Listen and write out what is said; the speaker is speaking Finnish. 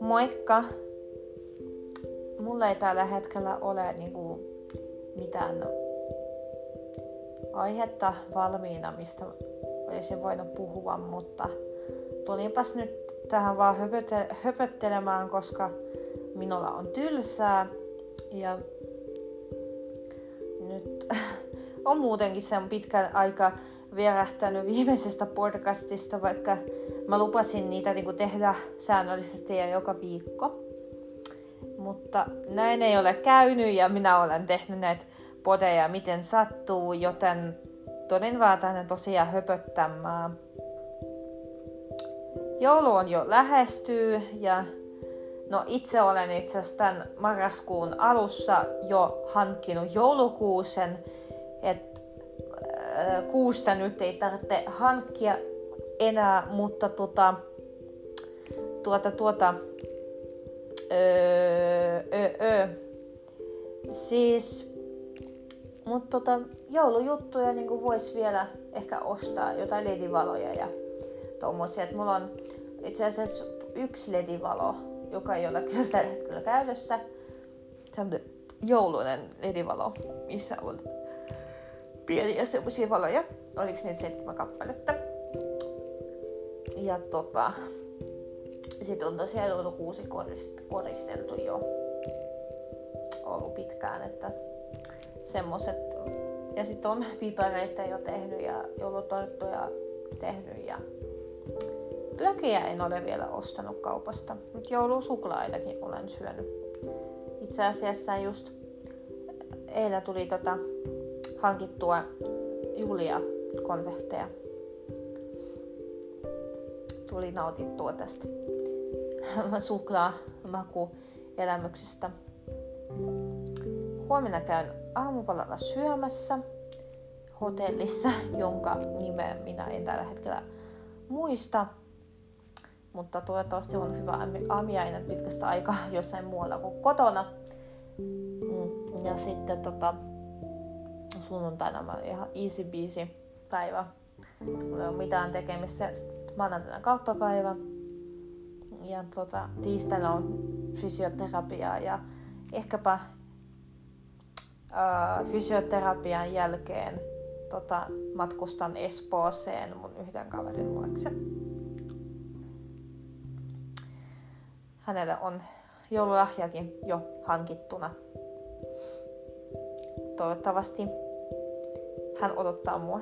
Moikka! Mulla ei tällä hetkellä ole niinku mitään aihetta valmiina, mistä olisin voinut puhua, mutta tulinpas nyt tähän vaan höpöte- höpöttelemään, koska minulla on tylsää ja on muutenkin sen pitkän aika vierähtänyt viimeisestä podcastista, vaikka mä lupasin niitä niin tehdä säännöllisesti ja joka viikko. Mutta näin ei ole käynyt ja minä olen tehnyt näitä podeja miten sattuu, joten toden vaan tänne tosiaan höpöttämään. Joulu on jo lähestyy ja no itse olen itse asiassa tämän marraskuun alussa jo hankkinut joulukuusen, että äh, kuusta nyt ei tarvitse hankkia enää, mutta tuota, tuota, tuota, öö, öö, öö. Siis, mutta tota, joulujuttuja niin voisi vielä ehkä ostaa, jotain ledivaloja ja tommosia. Et mulla on itse asiassa yksi ledivalo, joka ei ole kyllä tällä hetkellä käytössä. Se on joulunen ledivalo, missä on pieniä semmoisia valoja. Oliko niitä seitsemän kappaletta? Ja tota, sitten on tosiaan joulukuusi koristeltu jo ollut pitkään, että semmoset. Ja sitten on pipareita jo tehnyt ja joulutorttuja tehnyt ja glögiä en ole vielä ostanut kaupasta, mutta joulusuklaitakin olen syönyt. Itse asiassa just eilen tuli tota hankittua Julia konvehteja tuli nautittua tästä suklaamakuelämyksestä. Huomenna käyn aamupalalla syömässä hotellissa, jonka nimeä minä en tällä hetkellä muista. Mutta toivottavasti on hyvä aamiainen pitkästä aikaa jossain muualla kuin kotona. Mm, ja sitten tota, sunnuntaina on ihan easy busy päivä. Mulla ei ole mitään tekemistä maanantaina kauppapäivä ja tota, tiistaina on fysioterapiaa ja ehkäpä ää, fysioterapian jälkeen tota, matkustan Espooseen mun yhden kaverin luokse. Hänelle on joululahjakin jo hankittuna. Toivottavasti hän odottaa mua